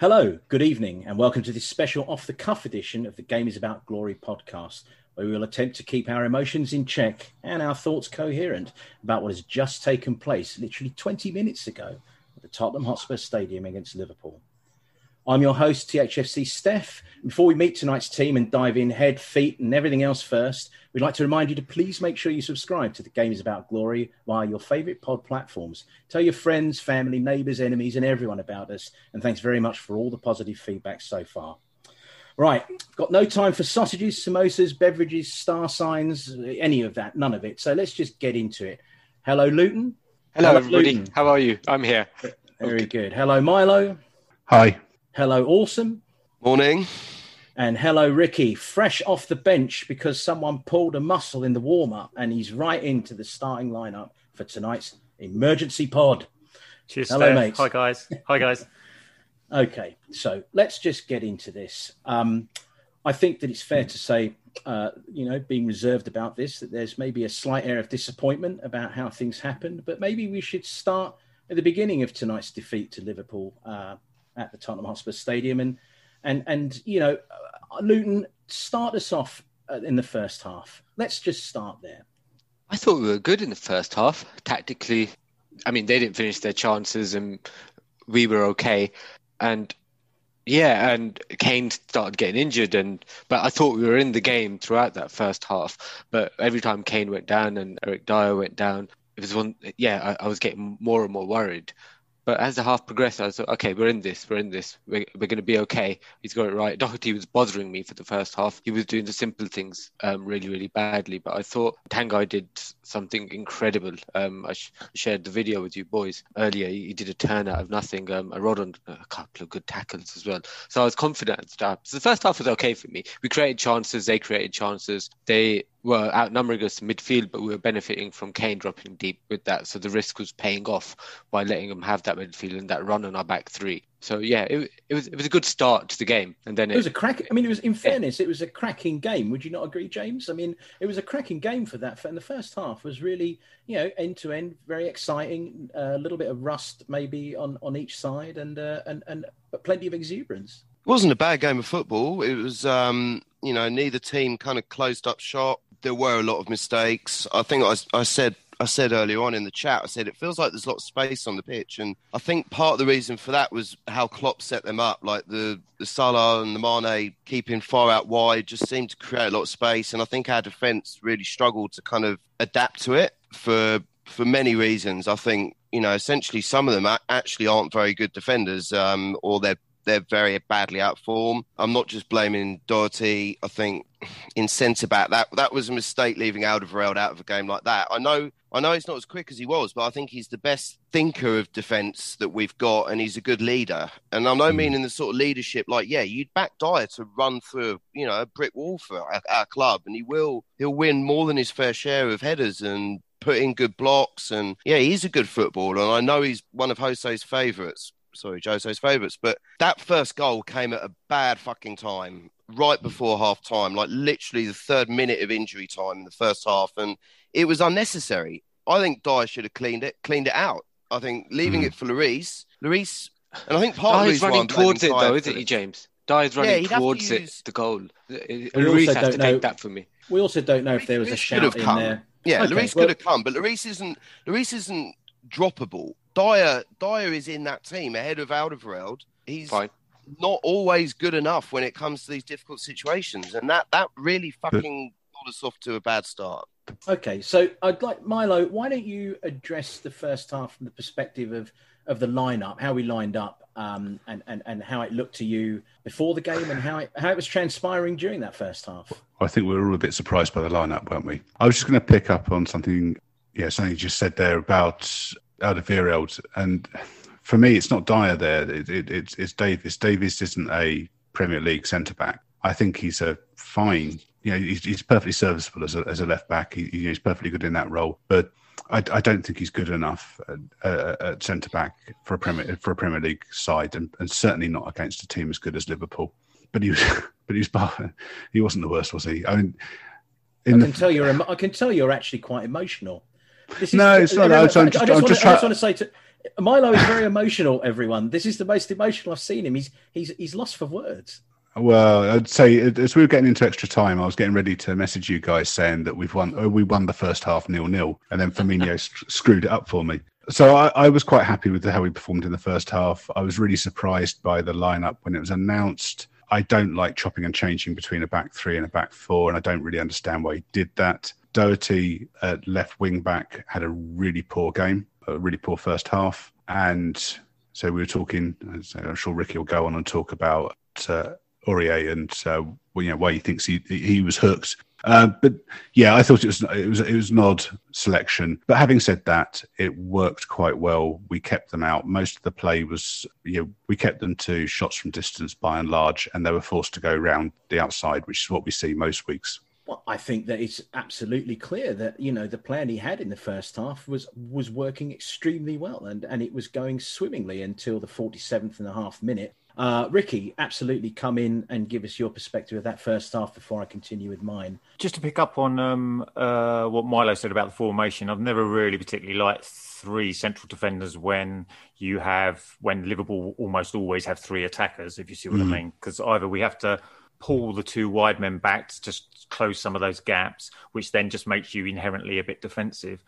Hello, good evening, and welcome to this special off the cuff edition of the Game is About Glory podcast, where we will attempt to keep our emotions in check and our thoughts coherent about what has just taken place literally 20 minutes ago at the Tottenham Hotspur Stadium against Liverpool. I'm your host, THFC Steph. Before we meet tonight's team and dive in head, feet, and everything else first, we'd like to remind you to please make sure you subscribe to the Game is About Glory via your favourite pod platforms. Tell your friends, family, neighbours, enemies, and everyone about us. And thanks very much for all the positive feedback so far. Right, got no time for sausages, samosas, beverages, star signs, any of that, none of it. So let's just get into it. Hello, Luton. Hello, Hello everybody. Luton. How are you? I'm here. Very okay. good. Hello, Milo. Hi. Hello, Awesome. Morning. And hello, Ricky. Fresh off the bench because someone pulled a muscle in the warm up and he's right into the starting lineup for tonight's emergency pod. Cheers. Hello, mate. Hi, guys. Hi, guys. okay, so let's just get into this. Um, I think that it's fair to say, uh, you know, being reserved about this, that there's maybe a slight air of disappointment about how things happened, but maybe we should start at the beginning of tonight's defeat to Liverpool. Uh, at the Tottenham Hotspur Stadium. And and and you know, Luton, start us off uh, in the first half. Let's just start there. I thought we were good in the first half tactically. I mean, they didn't finish their chances, and we were okay. And yeah, and Kane started getting injured, and but I thought we were in the game throughout that first half. But every time Kane went down and Eric Dier went down, it was one. Yeah, I, I was getting more and more worried. But as the half progressed, I thought, okay, we're in this, we're in this, we're, we're going to be okay. He's got it right. Doherty was bothering me for the first half. He was doing the simple things um, really, really badly. But I thought Tanguy did something incredible. Um, I sh- shared the video with you boys earlier. He, he did a turn out of nothing. Um, I rode on a couple of good tackles as well. So I was confident at the the first half was okay for me. We created chances, they created chances. They were outnumbering us in midfield, but we were benefiting from Kane dropping deep with that. So the risk was paying off by letting them have that midfield and that run on our back three. So yeah, it, it was it was a good start to the game, and then it, it was a crack. I mean, it was in fairness, yeah. it was a cracking game. Would you not agree, James? I mean, it was a cracking game for that. And the first half was really, you know, end to end, very exciting. Uh, a little bit of rust maybe on on each side, and uh, and and but plenty of exuberance. It wasn't a bad game of football. It was, um, you know, neither team kind of closed up shop there were a lot of mistakes. I think I, I said I said earlier on in the chat, I said it feels like there's a lot of space on the pitch, and I think part of the reason for that was how Klopp set them up. Like the the Salah and the Mane keeping far out wide just seemed to create a lot of space, and I think our defence really struggled to kind of adapt to it for for many reasons. I think you know essentially some of them actually aren't very good defenders, um, or they're they're very badly out of form. I'm not just blaming Doherty. I think in centre back that that was a mistake leaving Alderweireld out of a game like that. I know I know he's not as quick as he was, but I think he's the best thinker of defence that we've got, and he's a good leader. And I know, mm. meaning the sort of leadership, like yeah, you'd back Dier to run through you know a brick wall for our, our club, and he will he'll win more than his fair share of headers and put in good blocks and yeah he's a good footballer and I know he's one of Jose's favourites sorry, Jose's favourites. But that first goal came at a bad fucking time, right before half time, like literally the third minute of injury time in the first half, and it was unnecessary. I think Dier should have cleaned it, cleaned it out. I think leaving mm. it for Lloris, Lloris, and I think part Dier's of running towards it though, isn't he, James? Dier's running yeah, towards it, use... the goal. Lloris has to know, take that for me. We also don't know if there was a shout in there. Yeah, okay, Lloris well... could have come, but Lloris isn't. Lloris isn't droppable. Dier Dier is in that team ahead of Alderweireld. He's Fine. not always good enough when it comes to these difficult situations, and that that really fucking got us off to a bad start. Okay, so I'd like Milo. Why don't you address the first half from the perspective of of the lineup, how we lined up, um, and, and and how it looked to you before the game, and how it how it was transpiring during that first half. I think we were all a bit surprised by the lineup, weren't we? I was just going to pick up on something, yeah, something you just said there about Alderweireld, and for me, it's not Dier there. It, it, it's, it's Davis. Davies isn't a Premier League centre back. I think he's a fine. You know, he's, he's perfectly serviceable as a, as a left back. He, he's perfectly good in that role, but I, I don't think he's good enough at, at centre back for a Premier for a Premier League side, and, and certainly not against a team as good as Liverpool. But he was, but he was, he wasn't the worst, was he? I mean, I can the, tell you're, I can tell you're actually quite emotional is, no, it's not. I, just, I, just, want, to, I just want to say to Milo is very emotional. Everyone, this is the most emotional I've seen him. He's he's he's lost for words. Well, I'd say as we were getting into extra time, I was getting ready to message you guys saying that we've won. Oh, we won the first half nil nil, and then Firmino screwed it up for me. So I, I, was quite happy with how we performed in the first half. I was really surprised by the lineup when it was announced. I don't like chopping and changing between a back three and a back four, and I don't really understand why he did that. Doherty at left wing back had a really poor game, a really poor first half, and so we were talking. I'm sure Ricky will go on and talk about uh, Aurier and uh, well, you know why he thinks he he was hooked. Uh, but yeah, I thought it was it was it was an odd selection. But having said that, it worked quite well. We kept them out. Most of the play was you know we kept them to shots from distance by and large, and they were forced to go around the outside, which is what we see most weeks. Well, I think that it's absolutely clear that you know the plan he had in the first half was was working extremely well, and and it was going swimmingly until the forty seventh and a half minute uh, Ricky, absolutely come in and give us your perspective of that first half before I continue with mine. Just to pick up on um, uh, what Milo said about the formation, I've never really particularly liked three central defenders when you have when Liverpool almost always have three attackers, if you see what mm. I mean. Because either we have to pull the two wide men back to just close some of those gaps, which then just makes you inherently a bit defensive.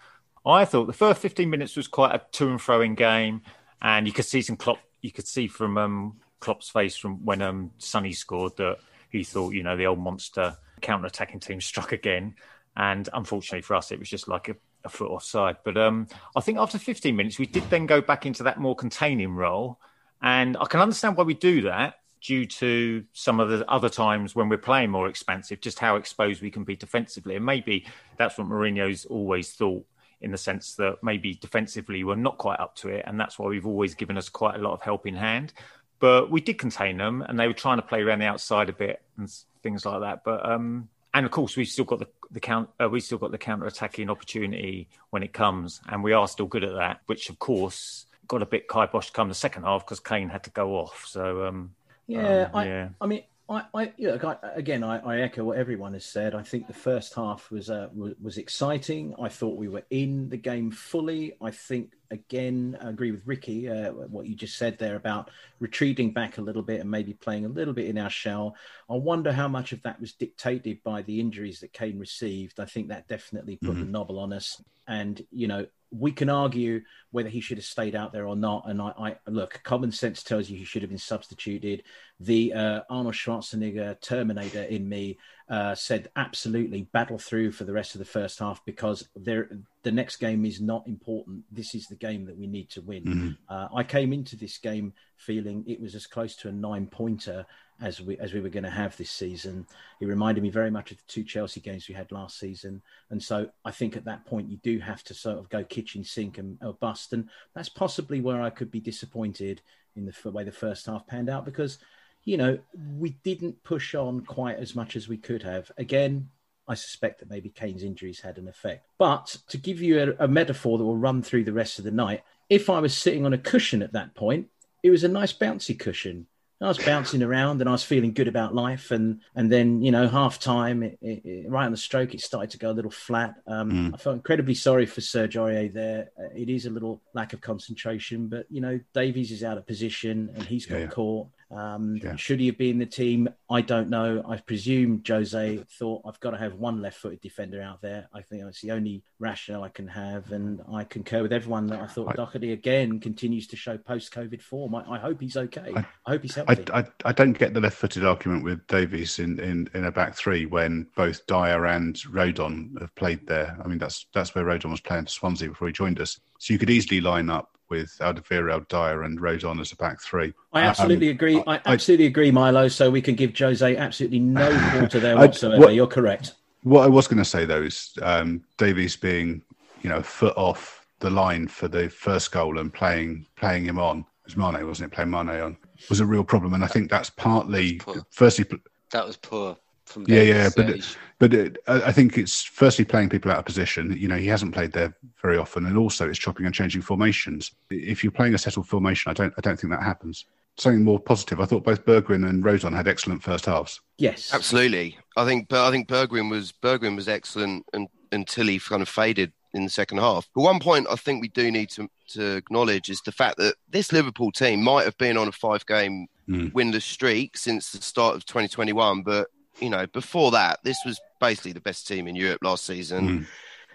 I thought the first 15 minutes was quite a to and fro in game, and you could see some Klopp. You could see from um, Klopp's face from when um, Sonny scored that he thought, you know, the old monster counter-attacking team struck again. And unfortunately for us, it was just like a, a foot offside. But um, I think after 15 minutes, we did then go back into that more containing role. And I can understand why we do that due to some of the other times when we're playing more expansive, just how exposed we can be defensively. And maybe that's what Mourinho's always thought in the sense that maybe defensively we're not quite up to it. And that's why we've always given us quite a lot of helping hand. But we did contain them, and they were trying to play around the outside a bit and things like that. But um, and of course, we've still got the the count. Uh, we still got the counter attacking opportunity when it comes, and we are still good at that. Which, of course, got a bit kibosh come the second half because Kane had to go off. So um, yeah, um, I, yeah. I mean, I, I, you know, again, I, I, echo what everyone has said. I think the first half was, uh, was, was exciting. I thought we were in the game fully. I think again, I agree with Ricky uh, what you just said there about retreating back a little bit and maybe playing a little bit in our shell. I wonder how much of that was dictated by the injuries that Kane received. I think that definitely put mm-hmm. the nobble on us. And you know, we can argue whether he should have stayed out there or not. And I, I look, common sense tells you he should have been substituted. The uh, Arnold Schwarzenegger Terminator in me uh, said absolutely battle through for the rest of the first half because there, the next game is not important. This is the game that we need to win. Mm-hmm. Uh, I came into this game feeling it was as close to a nine pointer as we as we were going to have this season. It reminded me very much of the two Chelsea games we had last season, and so I think at that point you do have to sort of go kitchen sink and or bust, and that's possibly where I could be disappointed in the way the first half panned out because you know we didn't push on quite as much as we could have. Again. I suspect that maybe Kane's injuries had an effect. But to give you a, a metaphor that will run through the rest of the night, if I was sitting on a cushion at that point, it was a nice bouncy cushion I was bouncing around and I was feeling good about life. And and then you know half time, it, it, right on the stroke, it started to go a little flat. Um, mm. I felt incredibly sorry for Serge Aurier there. Uh, it is a little lack of concentration, but you know Davies is out of position and he's got yeah, yeah. caught. Um, yeah. Should he have been in the team? I don't know. I presume Jose thought I've got to have one left-footed defender out there. I think that's the only rationale I can have, and I concur with everyone that I thought I, Doherty again continues to show post-COVID form. I, I hope he's okay. I, I, hope he's healthy. I, I, don't get the left-footed argument with Davies in, in, in a back three when both Dier and Rodon have played there. I mean, that's that's where Rodon was playing for Swansea before he joined us. So you could easily line up with Alderweireld, Dier, and Rodon as a back three. I absolutely um, agree. I, I absolutely I, agree, Milo. So we can give Jose absolutely no quarter there whatsoever. What, You're correct. What I was going to say though is um, Davies being, you know, foot off the line for the first goal and playing playing him on. It was Mane, wasn't it? Playing Mane on was a real problem, and I think that's partly firstly. That was poor from yeah, yeah, but but it, I think it's firstly playing people out of position. You know, he hasn't played there very often, and also it's chopping and changing formations. If you're playing a settled formation, I don't, I don't think that happens. Something more positive. I thought both Bergwijn and Rodon had excellent first halves. Yes, absolutely. I think, but I think Bergwijn was Bergwijn was excellent and, until he kind of faded in the second half. But one point I think we do need to, to acknowledge is the fact that this Liverpool team might have been on a five game Mm. winless streak since the start of 2021. But, you know, before that, this was basically the best team in Europe last season. Mm.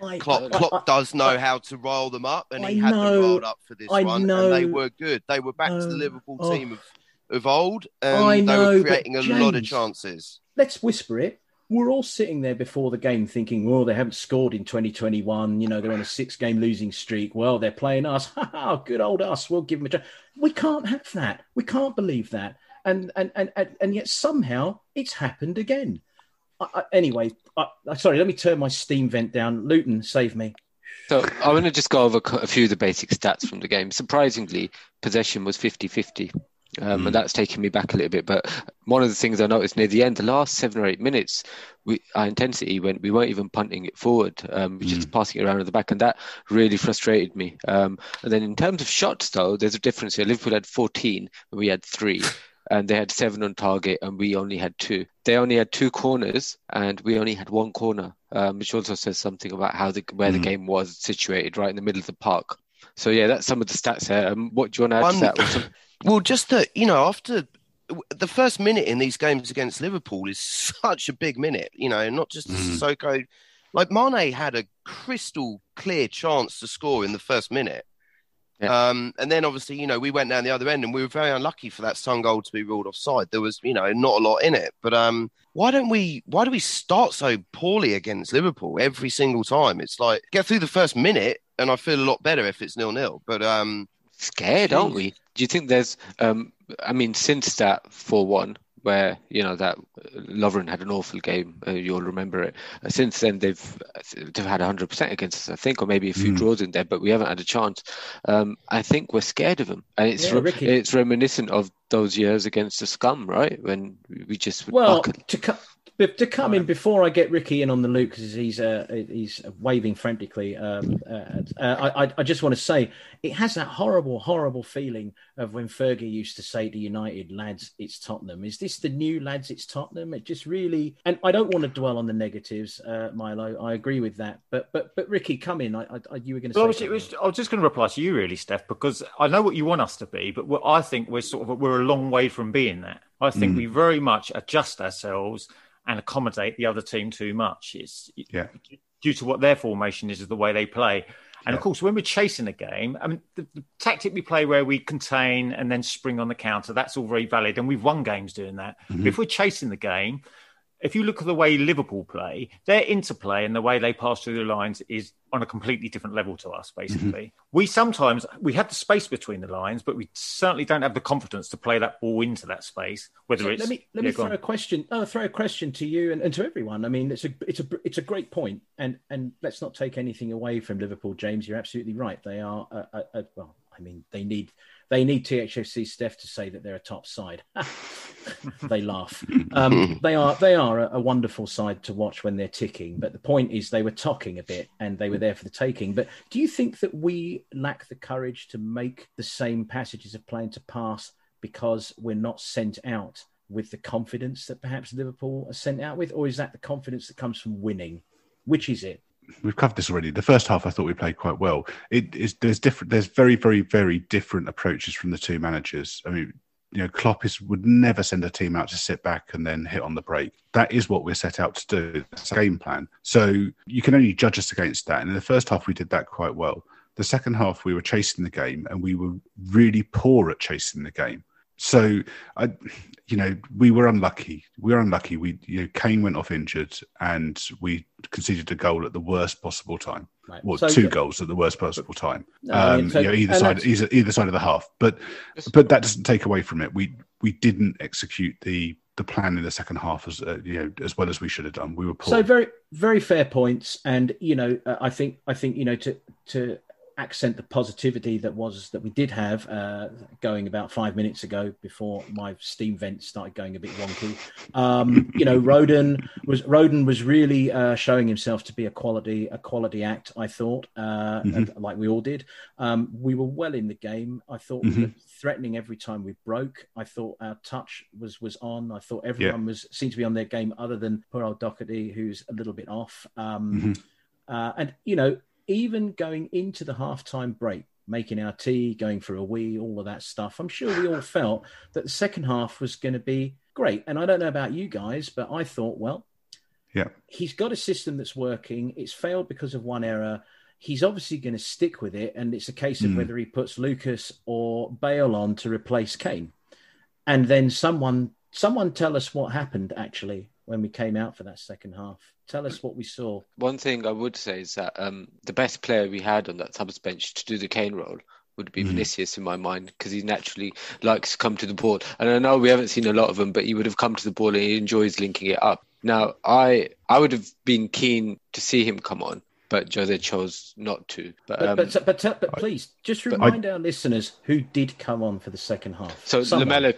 I, Klopp, I- Klopp I- does know how to roll them up, and he had know- them rolled up for this I one, know- and they were good. They were back to the Liverpool oh. team of, of old, and I they know, were but creating a lot of chances. let's whisper it. We're all sitting there before the game thinking, well, they haven't scored in 2021. You know, they're on a six game losing streak. Well, they're playing us. Ha ha, good old us. We'll give them a chance. We can't have that. We can't believe that. And, and, and, and, and yet somehow it's happened again. I, I, anyway, I, I- sorry, let me turn my steam vent down. Luton, save me. So I want to just go over a few of the basic stats from the game. Surprisingly, possession was 50-50. Um, Mm. And that's taken me back a little bit. But one of the things I noticed near the end, the last seven or eight minutes, we, our intensity went, we weren't even punting it forward. Um, we were just passing it around at the back. And that really frustrated me. Um, and then in terms of shots, though, there's a difference here. Liverpool had 14, and we had three. And they had seven on target, and we only had two. They only had two corners, and we only had one corner, um, which also says something about how the where the Mm. game was situated, right in the middle of the park. So yeah, that's some of the stats there. Um, what do you want to add to that? Well, just that you know, after the first minute in these games against Liverpool is such a big minute. You know, not just Mm. Sissoko. Like Mane had a crystal clear chance to score in the first minute. Yeah. Um, and then obviously, you know, we went down the other end and we were very unlucky for that Son goal to be ruled offside. There was, you know, not a lot in it. But um, why don't we why do we start so poorly against Liverpool every single time? It's like get through the first minute and I feel a lot better if it's nil nil. But um scared, aren't we? Do you think there's? Um, I mean, since that four one, where you know that Lovren had an awful game, uh, you'll remember it. Uh, since then, they've they've had 100 percent against us, I think, or maybe a few Mm. draws in there, but we haven't had a chance. Um, I think we're scared of them, and it's Yeah, re- it's reminiscent of those years against the scum, right? When we just would Well, buckle. to co- but to come in before I get Ricky in on the loop because he's uh, he's waving frantically. Um, uh, uh, I, I just want to say it has that horrible, horrible feeling of when Fergie used to say to United, "Lads, it's Tottenham." Is this the new lads? It's Tottenham. It just really, and I don't want to dwell on the negatives, uh, Milo. I agree with that. But but but Ricky, come in. I, I, you were going to say. I was, something. it was, I was just going to reply to you, really, Steph, because I know what you want us to be, but I think we're sort of we're a long way from being that. I think Mm. we very much adjust ourselves and accommodate the other team too much. It's Yeah. due to what their formation is, is the way they play. And Yeah. of course, when we're chasing a game, I mean, the, the tactic we play where we contain and then spring on the counter, that's all very valid. And we've won games doing that. Mm-hmm. If we're chasing the game, if you look at the way Liverpool play, their interplay and the way they pass through the lines is on a completely different level to us, mhm. basically. We sometimes we have the space between the lines, but we certainly don't have the confidence to play that ball into that space, whether So it's let me let yeah, me throw on. a question. Oh, throw a question to you and, and to everyone. I mean, it's a it's a it's a great point, and and let's not take anything away from Liverpool, James. You're absolutely right. They are a, a, a, well. I mean, they need they need THFC Steph to say that they're a top side. they laugh. Um, they are they are a, a wonderful side to watch when they're ticking. But the point is, they were talking a bit, and they were there for the taking. But do you think that we lack the courage to make the same passages of playing to pass because we're not sent out with the confidence that perhaps Liverpool are sent out with, or is that the confidence that comes from winning? Which is it? We've covered this already. The first half, I thought we played quite well. It is there's different. There's very, very, very different approaches from the two managers. I mean, you know, Klopp is would never send a team out to sit back and then hit on the break. That is what we're set out to do. That's a game plan. So you can only judge us against that. And in the first half, we did that quite well. The second half, we were chasing the game, and we were really poor at chasing the game. So, I, you know, we were unlucky. We were unlucky. We, you know, Kane went off injured, and we conceded a goal at the worst possible time. Right. Well, So- two goals at the worst possible time. No, I mean, um, so- you know, either side, either, either side of the half. But, but that doesn't take away from it. We we didn't execute the the plan in the second half as uh, you know as well as we should have done. We were poor. So very very fair points, and you know, uh, I think I think you know to to accent the positivity that was that we did have uh, going about five minutes ago before my steam vent started going a bit wonky. Um, you know, Rodon was Rodon was really uh, showing himself to be a quality a quality act. I thought, uh, and like we all did. Um, we were well in the game. I thought we were threatening every time we broke. I thought our touch was was on. I thought everyone was seemed to be on their game, other than poor old Doherty, who's a little bit off. Um, uh, and you know, even going into the halftime break, making our tea, going for a wee, all of that stuff, I'm sure we all felt that the second half was going to be great. And I don't know about you guys, but I thought, well, Yeah. he's got a system that's working. It's failed because of one error. He's obviously going to stick with it, and it's a case of Mm. whether he puts Lucas or Bale on to replace Kane. And then someone, someone, tell us what happened actually when we came out for that second half. Tell us what we saw. One thing I would say is that um, the best player we had on that subs bench to do the Kane role would be Mhm. Vinicius in my mind because he naturally likes to come to the ball. And I know we haven't seen a lot of him, but he would have come to the ball and he enjoys linking it up. Now, I I would have been keen to see him come on, but Jose chose not to. But, But um, but, but, but, please just remind our listeners who did come on for the second half. So Someone. Lamela,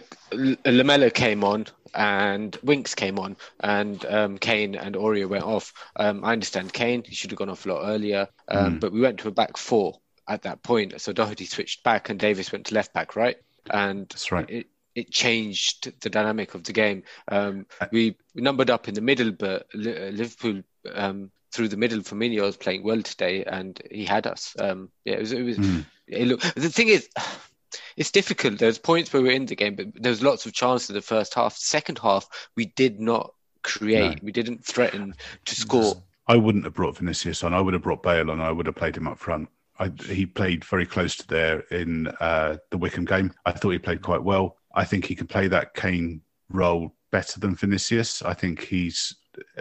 Lamela came on and Winks came on and um, Kane and Aurier went off. Um, I understand Kane, he should have gone off a lot earlier, um, Mm. but we went to a back four at that point. So Doherty switched back and Davies went to left back, right? And That's right. it, it changed the dynamic of the game. Um, we numbered up in the middle, but uh, Liverpool um, through the middle, Firmino was playing well today, and he had us. Um, yeah, it was. It was Mm. it look, the thing is, it's difficult. There's points where we're in the game, but there was lots of chances in the first half. Second half, we did not create. No. We didn't threaten to score. I wouldn't have brought Vinicius on. I would have brought Bale on. I would have played him up front. I, he played very close to there in uh, the Wycombe game. I thought he played quite well. I think he can play that Kane role better than Vinicius. I think he's,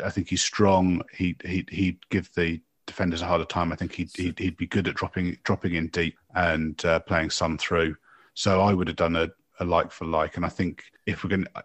I think he's strong. He he he'd give the defenders a harder time. I think he'd he'd, he'd be good at dropping dropping in deep and uh, playing some through. So I would have done a, a like for like. And I think if we're going, to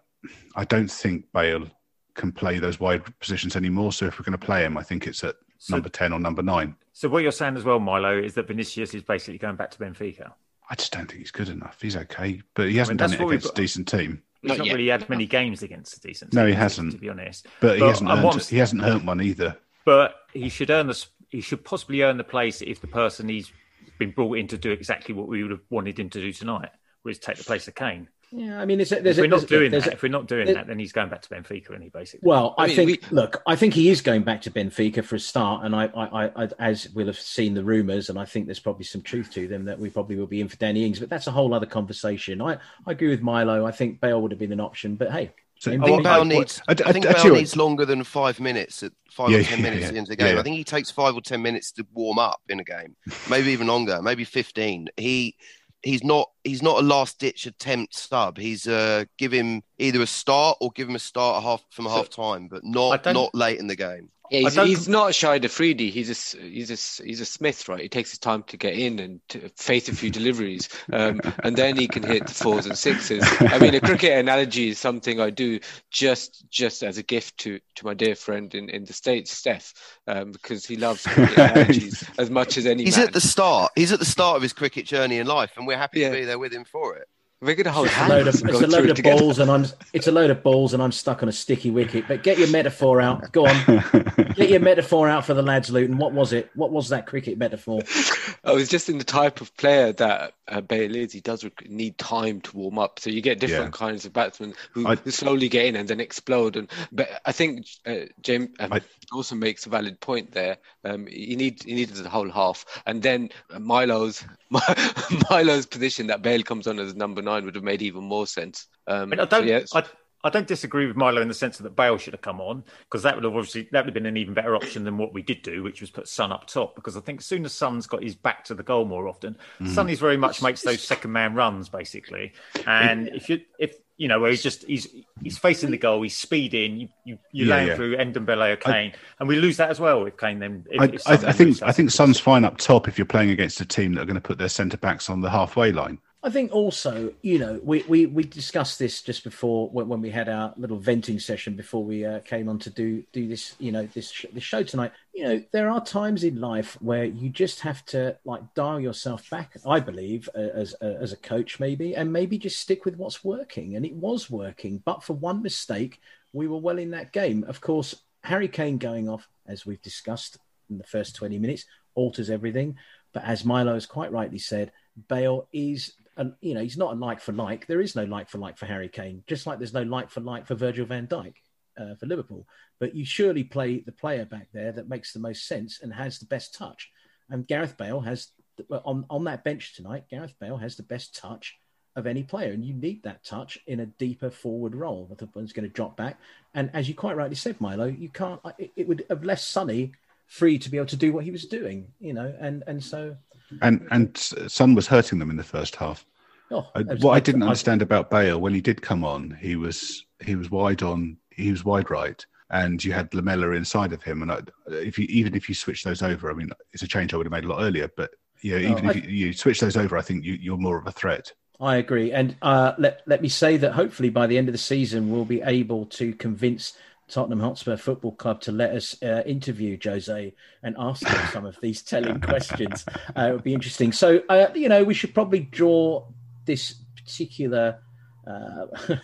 I don't think Bale can play those wide positions anymore. So if we're going to play him, I think it's at So- number ten or number nine. So what you're saying as well, Milo, is that Vinicius is basically going back to Benfica. I just don't think he's good enough. He's okay, but he hasn't that's done it against a decent team. He's Not not, really had many games against a decent. No, he hasn't. To be honest, But, he hasn't earned, he hasn't earned one either. but he should earn the. He should possibly earn the place if the person he's been brought in to do exactly what we would have wanted him to do tonight, was take the place of Kane. Yeah, I mean, it's, there's If we're a, not there's, doing there's that, a- if we're not doing there- that, then he's going back to Benfica, and he basically. Well, I, I mean, think. we- Look, I think he is going back to Benfica for a start, and I, I, I, I as we'll have seen the rumours, and I think there's probably some truth to them that we probably will be in for Danny Ings, but that's a whole other conversation. I, I agree with Milo. I think Bale would have been an option, but hey, So- I I think think- Bale needs. I- I- I think I- I Bale needs longer than five minutes at five Yeah, or ten yeah, minutes yeah, into the game. yeah. I think he takes five or ten minutes to warm up in a game, maybe even longer, maybe fifteen. He he's not he's not a last ditch attempt sub. He's uh give him either a start or give him a start half from So- half time, but not not late in the game. Yeah, he's, don't he's com- not a Shahid Afridi. He's a s- he's a s- he's a Smith, right? He takes his time to get in and to face a few deliveries, um, and then he can hit the fours and sixes. I mean, a cricket analogy is something I do just just as a gift to to my dear friend in, in the states, Steph, um, because he loves cricket analogies as much as any He's man. at the start. He's at the start of his cricket journey in life, and we're happy Yeah. to be there with him for it. We're gonna hold It's a load of, and it's a load of together. balls, and I'm it's a load of balls, and I'm stuck on a sticky wicket. But get your metaphor out. Go on, get your metaphor out for the lads, Luton. What was it? What was that cricket metaphor? I was just in the type of player that uh, Bale is. He does rec- need time to warm up, so you get different Yeah. kinds of batsmen who, I- who slowly get in and then explode. And but I think uh, James um, I- also makes a valid point there. Um, he need he needed the whole half, and then Milo's Milo's position that Bale comes on as number nine would have made even more sense. Um, I mean, I don't. yes. I, I don't disagree with Milo in the sense that Bale should have come on because that would have obviously that would have been an even better option than what we did do, which was put Son up top. Because I think as soon as Son's got his back to the goal more often, mm-hmm. is very much makes those second man runs basically. And if you if you know where he's just he's he's facing the goal, he's speeding, you you you Yeah, lay him yeah. through Ndombele or Kane, and we lose that as well if Kane then. If, I, if I, I think I think Son's fine up top if you're playing against a team that are going to put their centre backs on the halfway line. I think also, you know, we, we, we discussed this just before when, when we had our little venting session before we uh, came on to do do this, you know, this sh- this show tonight. You know, there are times in life where you just have to like dial yourself back. I believe uh, as uh, as a coach, maybe, and maybe just stick with what's working. And it was working, but for one mistake, we were well in that game. Of course, Harry Kane going off, as we've discussed in the first twenty minutes, alters everything. But as Milo has quite rightly said, Bale is and you know he's not a like for like. There is no like for like for Harry Kane, just like there's no like for like for Virgil Van Dijk uh, for Liverpool. But you surely play the player back there that makes the most sense and has the best touch. And Gareth Bale has on on that bench tonight. Gareth Bale has the best touch of any player, and you need that touch in a deeper forward role. The one's going to drop back, and as you quite rightly said, Milo, you can't. It, it would have left Sonny free to be able to do what he was doing, you know, and and so. And and Son was hurting them in the first half. Oh, I, what I, I didn't I, understand about Bale when he did come on, he was he was wide on, he was wide right, and you had Lamela inside of him. And I, if you even if you switch those over, I mean, it's a change I would have made a lot earlier. But yeah, oh, even if you, you, switch those over, I think you, you're more of a threat. I agree, and uh, let let me say that hopefully by the end of the season we'll be able to convince Tottenham Hotspur Football Club to let us uh, interview Jose and ask him some of these telling questions. Uh, it would be interesting. So, uh, you know, we should probably draw this particular uh,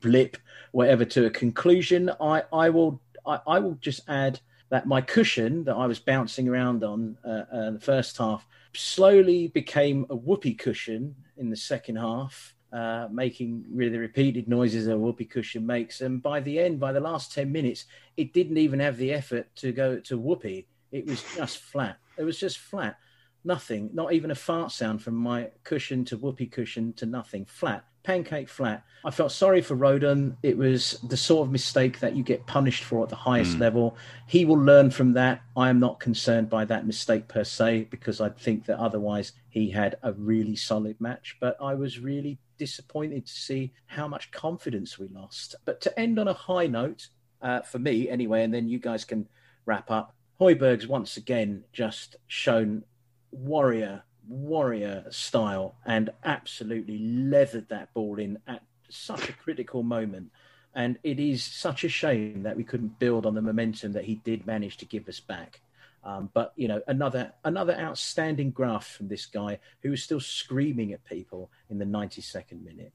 blip, whatever, to a conclusion. I, I will, I, I, will just add that my cushion that I was bouncing around on uh, uh, the first half slowly became a whoopee cushion in the second half uh, making really repeated noises a whoopee cushion makes. And by the end, by the last 10 minutes, it didn't even have the effort to go to whoopee. It was just flat. It was just flat. Nothing, not even a fart sound from my cushion to whoopee cushion to nothing. Flat, pancake flat. I felt sorry for Rodon. It was the sort of mistake that you get punished for at the highest mm. level. He will learn from that. I am not concerned by that mistake per se because I think that otherwise he had a really solid match. But I was really disappointed to see how much confidence we lost. But to end on a high note, uh, for me anyway, and then you guys can wrap up. Højbjerg's once again just shown warrior, warrior style and absolutely leathered that ball in at such a critical moment. And it is such a shame that we couldn't build on the momentum that he did manage to give us back. Um, but you know, another another outstanding graph from this guy who was still screaming at people in the 92nd minute.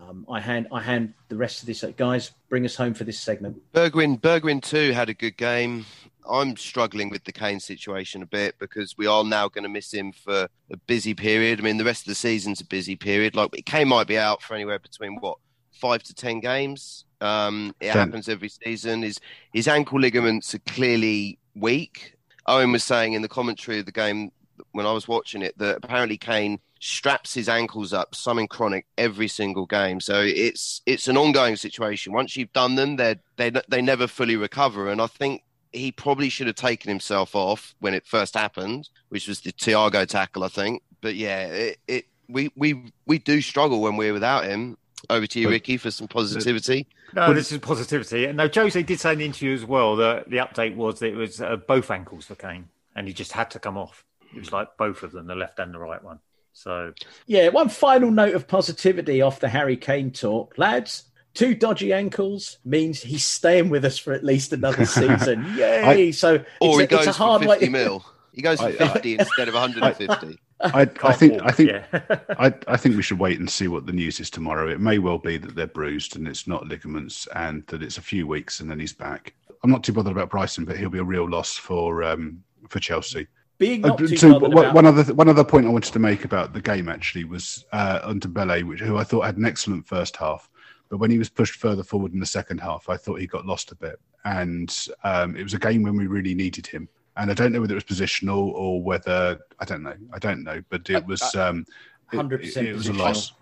Um, I hand I hand the rest of this uh, guys. Bring us home for this segment. Bergwijn Bergwijn too had a good game. I'm struggling with the Kane situation a bit because we are now going to miss him for a busy period. I mean, the rest of the season's a busy period. Like Kane might be out for anywhere between what five to ten games. Um, it ten. happens every season. His his ankle ligaments are clearly weak. Owen was saying in the commentary of the game when I was watching it that apparently Kane straps his ankles up, something chronic, every single game. So it's it's an ongoing situation. Once you've done them, they they they never fully recover. And I think he probably should have taken himself off when it first happened, which was the Thiago tackle, I think. But yeah, it, it we we we do struggle when we're without him. Over to you, Ricky, for some positivity. No, this is positivity. No, Jose did say in the interview as well that the update was that it was uh, both ankles for Kane, and he just had to come off. It was like both of them, the left and the right one. So, yeah, one final note of positivity off the Harry Kane talk, lads. Two dodgy ankles means he's staying with us for at least another season. Yay! I, so, or he goes it's a hard for fifty way. mil. He goes for fifty instead of one hundred and fifty. I, I, think I think yeah. I, I, think we should wait and see what the news is tomorrow. It may well be that they're bruised and it's not ligaments, and that it's a few weeks and then he's back. I'm not too bothered about Bryson, but he'll be a real loss for um, for Chelsea. Being not uh, too so one, about... one other one other point I wanted to make about the game actually was uh, Ndombele, which who I thought had an excellent first half, but when he was pushed further forward in the second half, I thought he got lost a bit, and um, it was a game when we really needed him and I don't know whether it was positional or whether I don't know. I don't know, but it was um, hundred percent. It, it was a loss.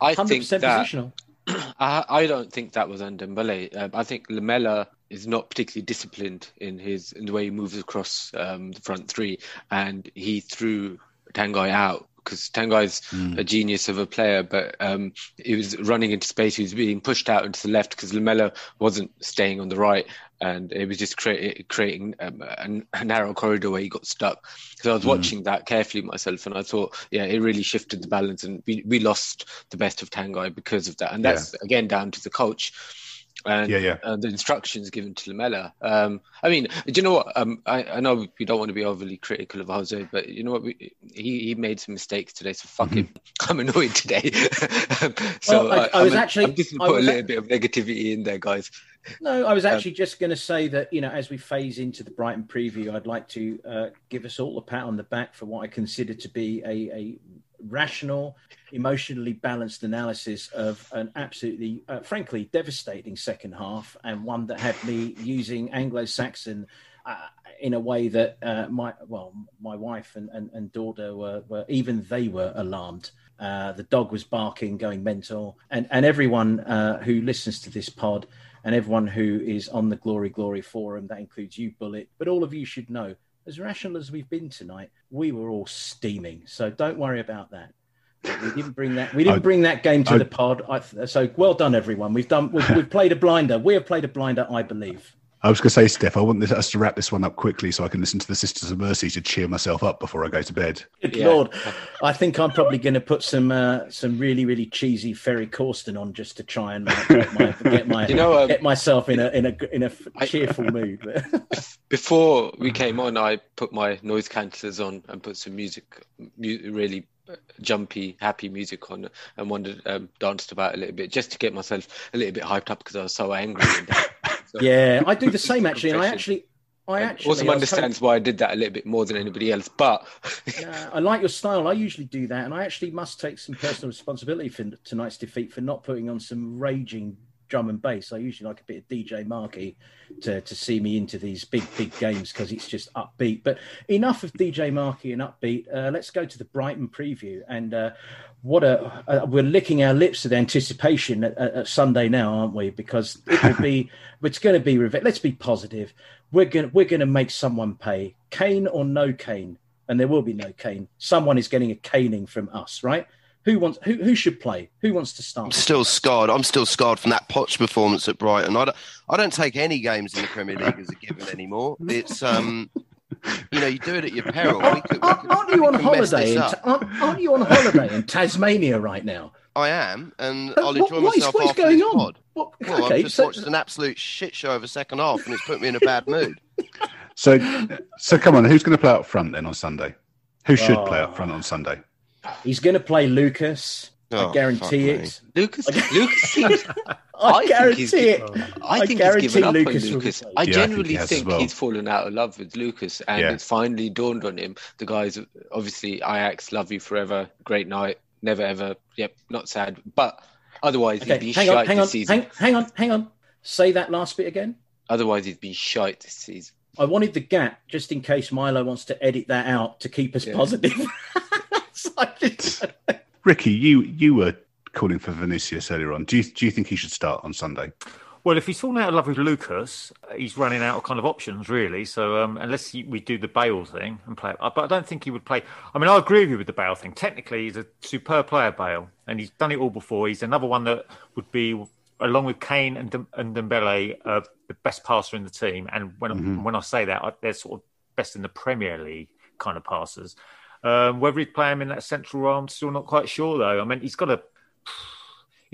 I think that positional. I, I don't think that was Ndombele. Um, I think Lamela is not particularly disciplined in his in the way he moves across um, the front three, and he threw Tanguy out because Tanguy's mm. a genius of a player, but um, he was running into space. He was being pushed out into the left because Lamela wasn't staying on the right, and it was just create, creating um, a, a, narrow corridor where he got stuck. So I was mm. watching that carefully myself, and I thought, yeah, it really shifted the balance, and we, we lost the best of Tanguy because of that, and that's yeah. again down to the coach and, yeah, yeah. and the instructions given to Lamela. Um, I mean, do you know what? Um, I, I, know we don't want to be overly critical of Jose, but you know what? We, he he made some mistakes today, so fuck mm-hmm. him. I'm annoyed today. so well, I, I, was I'm, actually I'm just going to put a little bit of negativity in there, guys. No, I was um, actually um, just going to say that you know, as we phase into the Brighton preview, I'd like to uh, give us all a pat on the back for what I consider to be a, a rational, emotionally balanced analysis of an absolutely, uh, frankly, devastating second half, and one that had me using Anglo-Saxon uh, in a way that uh, my well, my wife and, and, and daughter were, were even they were alarmed. Uh, the dog was barking, going mental, and and everyone uh, who listens to this pod and everyone who is on the Glory Glory forum, that includes you, Bullet, but all of you should know, as rational as we've been tonight, we were all steaming. So don't worry about that. We didn't bring that. We didn't I- bring that game to I- the pod. I, so well done, everyone. We've done. We've, we've played a blinder. We have played a blinder, I believe. I was going to say, Steph, I want this, us to wrap this one up quickly so I can listen to the Sisters of Mercy to cheer myself up before I go to bed. Good Yeah. lord! I think I'm probably going to put some uh, some really really cheesy Ferry Corsten on just to try and uh, get my get, my, You know, um, get myself in a in a in a I- cheerful mood. Before we came on, I put my noise cancelers on and put some music, mu- really jumpy, happy music on, and wandered, um, danced about a little bit just to get myself a little bit hyped up because I was so angry. And that. So- yeah, I do the same actually, and I actually. I actually also understands why I did that a little bit more than anybody else. But Yeah, I like your style. I usually do that, and I actually must take some personal responsibility for tonight's defeat for not putting on some raging drum and bass. I usually like a bit of DJ Marky to, to see me into these big, big games because it's just upbeat. But enough of DJ Marky and upbeat. Uh, let's go to the Brighton preview. And uh, what a uh, we're licking our lips with anticipation at, at, Sunday now, aren't we? Because it will be, it's going to be. Let's be positive. We're going we're going to make someone pay, Kane or no Kane, and there will be no Kane. Someone is getting a caning from us, right? Who wants? Who who should play? Who wants to start? I'm start? still scarred. I'm still scarred from that Poch performance at Brighton. I don't, I don't take any games in the Premier League as a given anymore. It's um, you know, you do it at your peril. We could, we Aren't, could- aren't you on holiday? In, aren't, aren't you on holiday in Tasmania right now? I am, and But I'll enjoy what is- myself what is after going this on? pod. What, Well, okay, I've just so, watched an absolute shit show of a second half, and it's put me in a bad mood. So, so come on, who's going to play up front then on Sunday? Who should play Oh. up front on Sunday? He's going to play Lucas. Oh, I guarantee fuck me. it. Lucas, Lucas seems. I, I guarantee it. I I think guarantee he's given up Lucas on will Lucas. playing. I Yeah, I think genuinely he think, well. he's fallen out of love with Lucas, and Yeah. it's finally dawned on him. The guy's obviously Ajax, love you forever, great night, never ever. Yep, not sad, but otherwise Okay, he'd be hang on, shite hang this on, season. hang, hang on, hang on. Say that last bit again. Otherwise he'd be shite this season. I wanted the gap just in case Milo wants to edit that out to keep us Yeah. positive. So I just- Ricky, you you were calling for Vinicius earlier on. Do you do you think he should start on Sunday? Well, if he's fallen out of love with Lucas, he's running out of kind of options, really. So um, unless he, we do the Bale thing and play, but I don't think he would play. I mean, I agree with you with the Bale thing. Technically, he's a superb player, Bale, and he's done it all before. He's another one that would be, along with Kane and and Dembele, uh, the best passer in the team. And when when I say that, I, they're sort of best in the Premier League kind of passers. Um, whether he'd play him in that central role, I'm still not quite sure, though. I mean, he's got to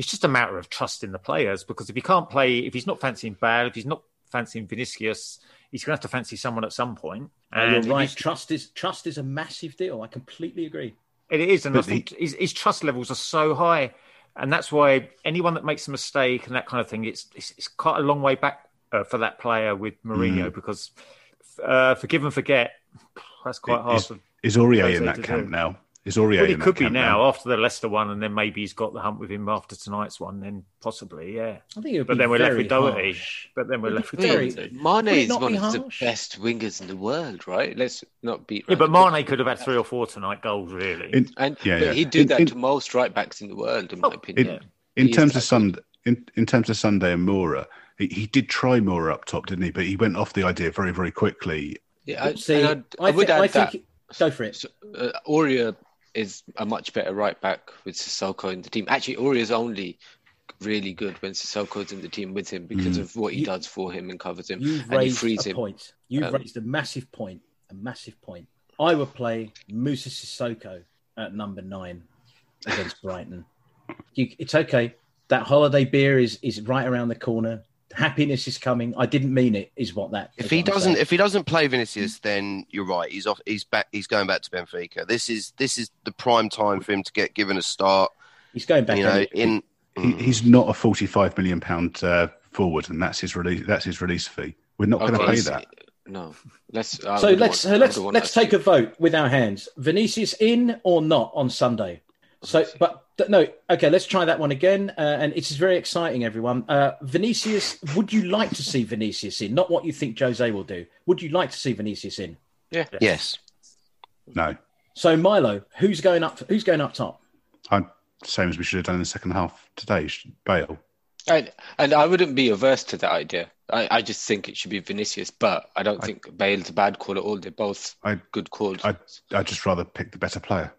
it's just a matter of trusting the players because if he can't play, if he's not fancying Bale, if he's not fancying Vinicius, he's going to have to fancy someone at some point. Oh, And you're right. Trust is trust is a massive deal. I completely agree. It is, and I But he- think his, his trust levels are so high, and that's why anyone that makes a mistake and that kind of thing, it's it's, it's quite a long way back uh, for that player with Mourinho because uh, forgive and forget, that's quite hard. Is, for, Aurier Jose in that camp do. now? Is Aurier well, he in that could be camp now after the Leicester one, and then maybe he's got the hump with him after tonight's one. Then possibly, yeah. I think it would But then we're left with Doherty. But then we're left with very- Doherty. Would Mane it is not one be of the best wingers in the world, right? Let's not beat. Yeah, but around Mane could have had three or four tonight goals, really. In, And Yeah, but yeah. he'd do In- that in- to most right backs in the world, in my Oh, opinion. in, Yeah. in terms of Sunday, in, in terms of Sunday and Moura, he, he did try Moura up top, didn't he? But he went off the idea very, very quickly. Yeah, I, See, and I, I'd- I would thi- I add that think. Go for it. So, uh, Aurier is a much better right back with Sissoko in the team. Actually, Aurier is only really good when Sissoko's in the team with him because of what he You- does for him and covers him, You've and he raised frees a him. point. You've Um, raised a massive point. A massive point. I would play Musa Sissoko at number nine against Brighton. You, it's okay. That holiday beer is is right around the corner. Happiness is coming. I didn't mean it. Is what that. If he I'm doesn't, saying. if he doesn't play Vinicius, then you're right. He's off. He's back. He's going back to Benfica. This is this is the prime time for him to get given a start. he's going back. You know, in He, he's not a forty-five million pound uh, forward, and that's his release. That's his release fee. We're not going to Okay, pay that. No, let's. I so let's want- so let's I wouldn't want let's us take to- a vote with our hands. Vinicius in or not on Sunday? So, but no, okay, let's try that one again. Uh, and it's very exciting, everyone. Uh, Vinicius, would you like to see Vinicius in? Not what you think Jose will do. Would you like to see Vinicius in? Yeah. Yes. No, So, Milo, who's going up? Who's going up top? I, same as we should have done in the second half today. Bale. And, and I wouldn't be averse to that idea. I, I just think it should be Vinicius, but I don't think Bale's a bad call at all. They're both I- good calls. I I'd just rather pick the better player.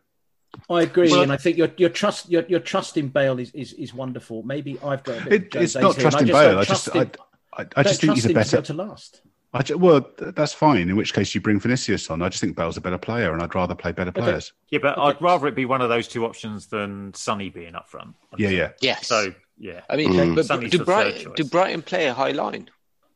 I agree, Well- and I think your your trust your, your trust in Bale is, is, is wonderful. Maybe I've got a bit It, of it's Jose's not here, and trusting I Bale. I just trust I, him- I, I just think he's trust a him to better. to last. I ju- well, that's fine. In which case, you bring Vinicius on. I just think Bale's a better player, and I'd rather play better players. Yeah, but Okay. I'd rather it be one of those two options than Sonny being up front. Yeah, yeah. yes. So yeah, I mean, Mm. but Sonny's do, Brighton, do Brighton play a high line?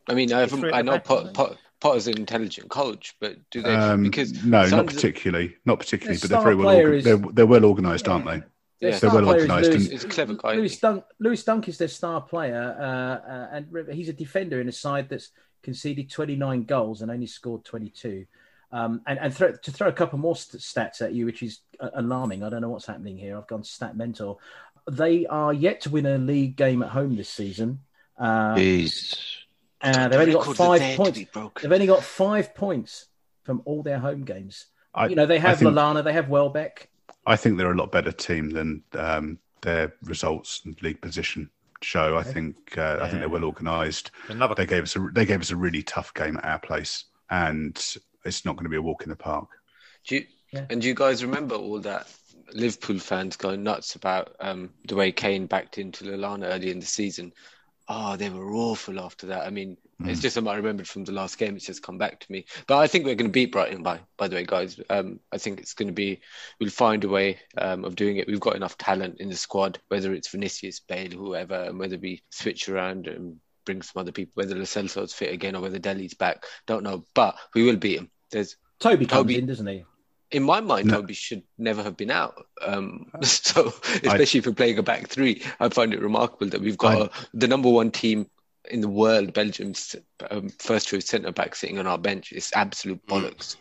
I mean, I, haven't, three I the know back, Pot, don't they? Pot, Potter's an intelligent coach, but do they? Um, because no, not Sons- particularly. Not particularly, but they're very well. player Organ- is- they're, they're well organised, aren't they? Their Yeah. They're well player is organised Lewis- and- He's a clever guy. Lewis Dunk, Lewis Dunk is their star player, uh, uh, and re- he's a defender in a side that's conceded 29 goals and only scored 22. Um, and and throw, to throw a couple more st- stats at you, which is uh, alarming. I don't know what's happening here. I've gone stat mental. They are yet to win a league game at home this season. Uh, Jeez. And they've only got five there points. They've only got five points from all their home games. I, you know, they have think, Lallana, they have Welbeck. I think they're a lot better team than um, their results and league position show. I think uh, I think they're well organised. another They gave us a they gave us a really tough game at our place, and it's not going to be a walk in the park. Do you, Yeah. And do you guys remember all that Liverpool fans going nuts about um, the way Kane backed into Lallana early in the season? Oh, they were awful after that. I mean, it's just something I remembered from the last game. It's just come back to me. But I think we're going to beat Brighton by, by the way, guys. Um, I think it's going to be, we'll find a way um, of doing it. We've got enough talent in the squad, whether it's Vinicius, Bale, whoever, and whether we switch around and bring some other people, whether Lo Celso's fit again or whether Dele's back. Don't know. But we will beat him. There's Toby comes Toby- in, doesn't he? In my mind, No. Toby should never have been out. Um, so, especially if we're playing a back three, I find it remarkable that we've got I- a, the number one team in the world, Belgium's um, first choice centre back, sitting on our bench. It's absolute bollocks.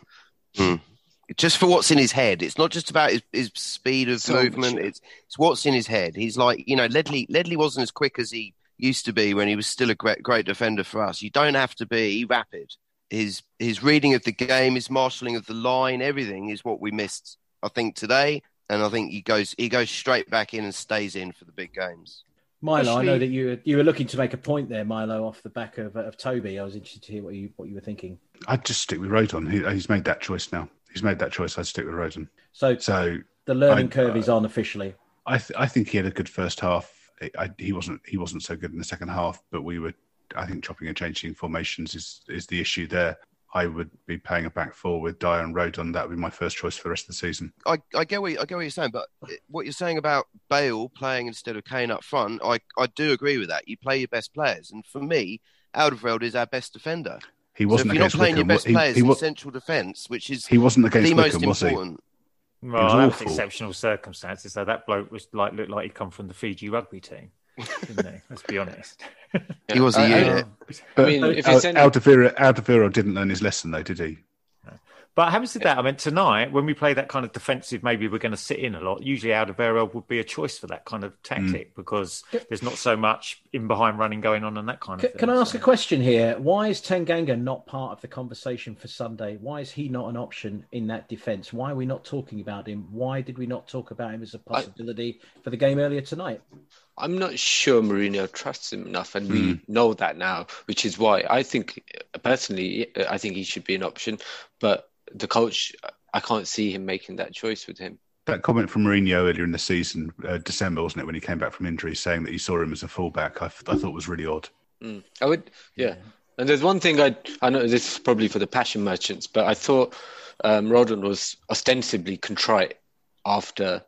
Just for what's in his head. It's not just about his, his speed of So movement. yeah. It's it's what's in his head. He's like, you know, Ledley Ledley wasn't as quick as he used to be when he was still a great great defender for us. You don't have to be rapid. His his reading of the game, his marshalling of the line, everything is what we missed, I think, today. And I think he goes he goes straight back in and stays in for the big games. Milo, I know that you were, you were looking to make a point there, Milo, off the back of, of Toby. I was interested to hear what you what you were thinking. I'd just stick with Rodon. He, he's made that choice now. He's made that choice. I'd stick with Rodon. So So the learning I- curve is on officially. I th- I think he had a good first half. I, I, he wasn't he wasn't so good in the second half, but we were I think chopping and changing formations is is the issue there. I would be playing a back four with Dier and Rodon. That would be my first choice for the rest of the season. I, I get what you, I get what you're saying, but what you're saying about Bale playing instead of Kane up front, I, I do agree with that. You play your best players, and for me, Alderweireld is our best defender. He wasn't if you're not playing Wycombe. your best he, players he, in central defence, which is he wasn't against the most Wycombe, was he? important. well, was that was awful. exceptional circumstances. So that bloke was like looked like he'd come from the Fiji rugby team, didn't he? Let's be honest. He was a I- I- unit. But mean, if Al- it's any- Alderweireld, Alderweireld didn't learn his lesson though, did he? But having said that, I mean, tonight when we play that kind of defensive, maybe we're going to sit in a lot. Usually, Alderweireld would be a choice for that kind of tactic mm. because there's not so much in behind running going on and that kind of C- thing. Can I ask So- a question here? Why is Tanganga not part of the conversation for Sunday? Why is he not an option in that defence? Why are we not talking about him? Why did we not talk about him as a possibility for the game earlier tonight? I'm not sure Mourinho trusts him enough, and we know that now, which is why I think, personally, I think he should be an option. But the coach, I can't see him making that choice with him. That comment from Mourinho earlier in the season, uh, December, wasn't it, when he came back from injury, saying that he saw him as a fullback, I, I thought was really odd. Mm. I would, yeah. And there's one thing I I know this is probably for the passion merchants, but I thought um, Rodon was ostensibly contrite after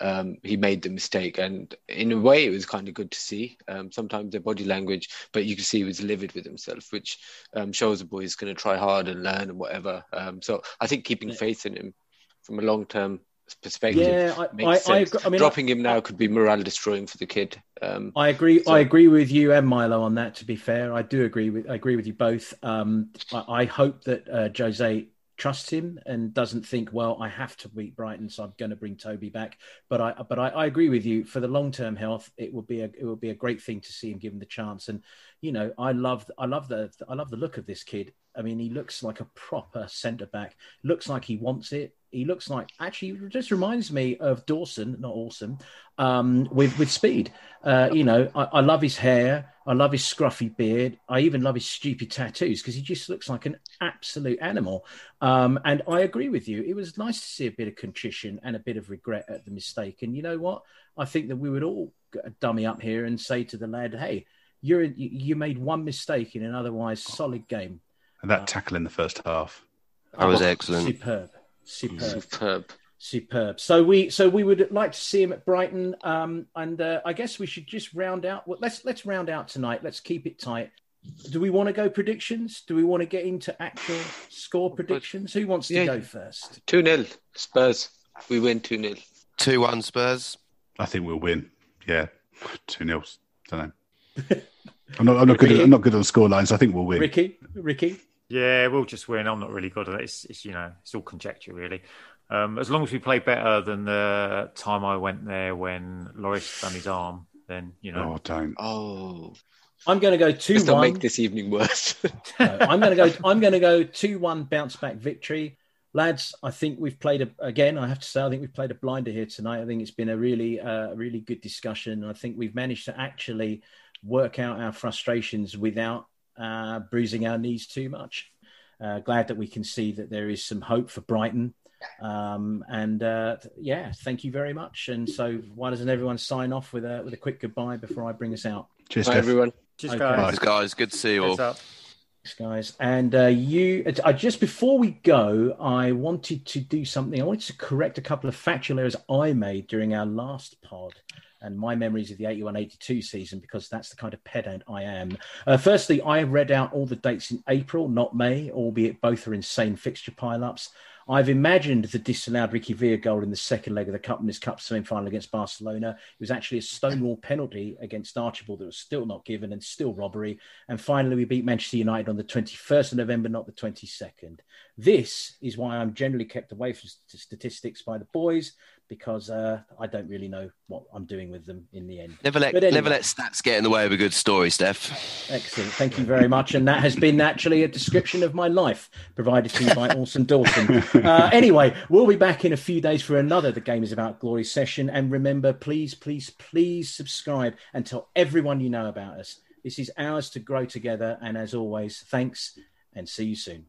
um, he made the mistake, and in a way, it was kind of good to see. Um, sometimes their body language, but you could see he was livid with himself, which um, shows the boy is going to try hard and learn and whatever. Um, so I think keeping faith in him from a long term perspective Yeah, I- makes I- I sense. agree- I mean, Dropping him now could be morale destroying for the kid. Um, I agree. So- I agree with you and Milo on that. To be fair, I do agree with. I agree with you both. Um, I, I hope that uh, Jose trusts him and doesn't think, well, I have to beat Brighton, so I'm going to bring Toby back. But I, but I, I agree with you. For the long term health, it would be a it would be a great thing to see him given the chance. And you know, I love I love the I love the look of this kid. I mean, he looks like a proper centre back. Looks like he wants it. He looks like actually just reminds me of Dawson, not awesome, um, with with speed. Uh, you know, I, I, love his hair. I love his scruffy beard. I even love his stupid tattoos because he just looks like an absolute animal. Um, and I agree with you. It was nice to see a bit of contrition and a bit of regret at the mistake. And you know what? I think that we would all dummy up here and say to the lad, "Hey, you're you made one mistake in an otherwise solid game." And that uh, tackle in the first half. That was excellent. Superb. Superb. Superb. Superb. So we so we would like to see him at Brighton, um, and uh, I guess we should just round out. Well, let's let's round out tonight. Let's keep it tight. Do we want to go predictions? Do we want to get into actual score predictions? Who wants to yeah. go first? Two 0 Spurs. We win two 0 Two one Spurs. I think we'll win. Yeah, two 0 Don't know. I'm not. I'm not good. At, I'm not good on score lines. I think we'll win. Ricky. Ricky. Yeah, we'll just win. I'm not really good at it. It's, it's you know, it's all conjecture really. Um, as long as we play better than the time I went there when Loris done his arm, then you know. Oh, don't. Oh. I'm going to go two one. Make this evening worse. no, I'm going to go. I'm going to go two one bounce back victory, lads. I think we've played a, again. I have to say, I think we've played a blinder here tonight. I think it's been a really, uh, really good discussion. I think we've managed to actually work out our frustrations without uh, bruising our knees too much. Uh, glad that we can see that there is some hope for Brighton. Um, and uh, yeah, thank you very much. And so, why doesn't everyone sign off with a with a quick goodbye before I bring us out? Cheers, Bye, everyone. Cheers, okay. guys. guys. Good to see you all. Thanks, guys. And uh, you, uh, just before we go, I wanted to do something. I wanted to correct a couple of factual errors I made during our last pod and my memories of the 81 82 season because that's the kind of pedant I am. Uh, firstly, I read out all the dates in April, not May, albeit both are insane fixture pile-ups. I've imagined the disallowed Ricky Villa goal in the second leg of the Cup Winners' Cup semi-final against Barcelona. It was actually a stonewall penalty against Archibald that was still not given and still robbery. And finally, we beat Manchester United on the 21st of November, not the 22nd. This is why I'm generally kept away from statistics by the boys because uh, I don't really know what I'm doing with them in the end. Never let anyway. never let stats get in the way of a good story, Steph. Excellent, thank you very much. And that has been actually a description of my life provided to me by Orson Dawson. Uh, anyway, we'll be back in a few days for another The Game Is About Glory session. And remember, please, please, please subscribe and tell everyone you know about us. This is ours to grow together. And as always, thanks and see you soon.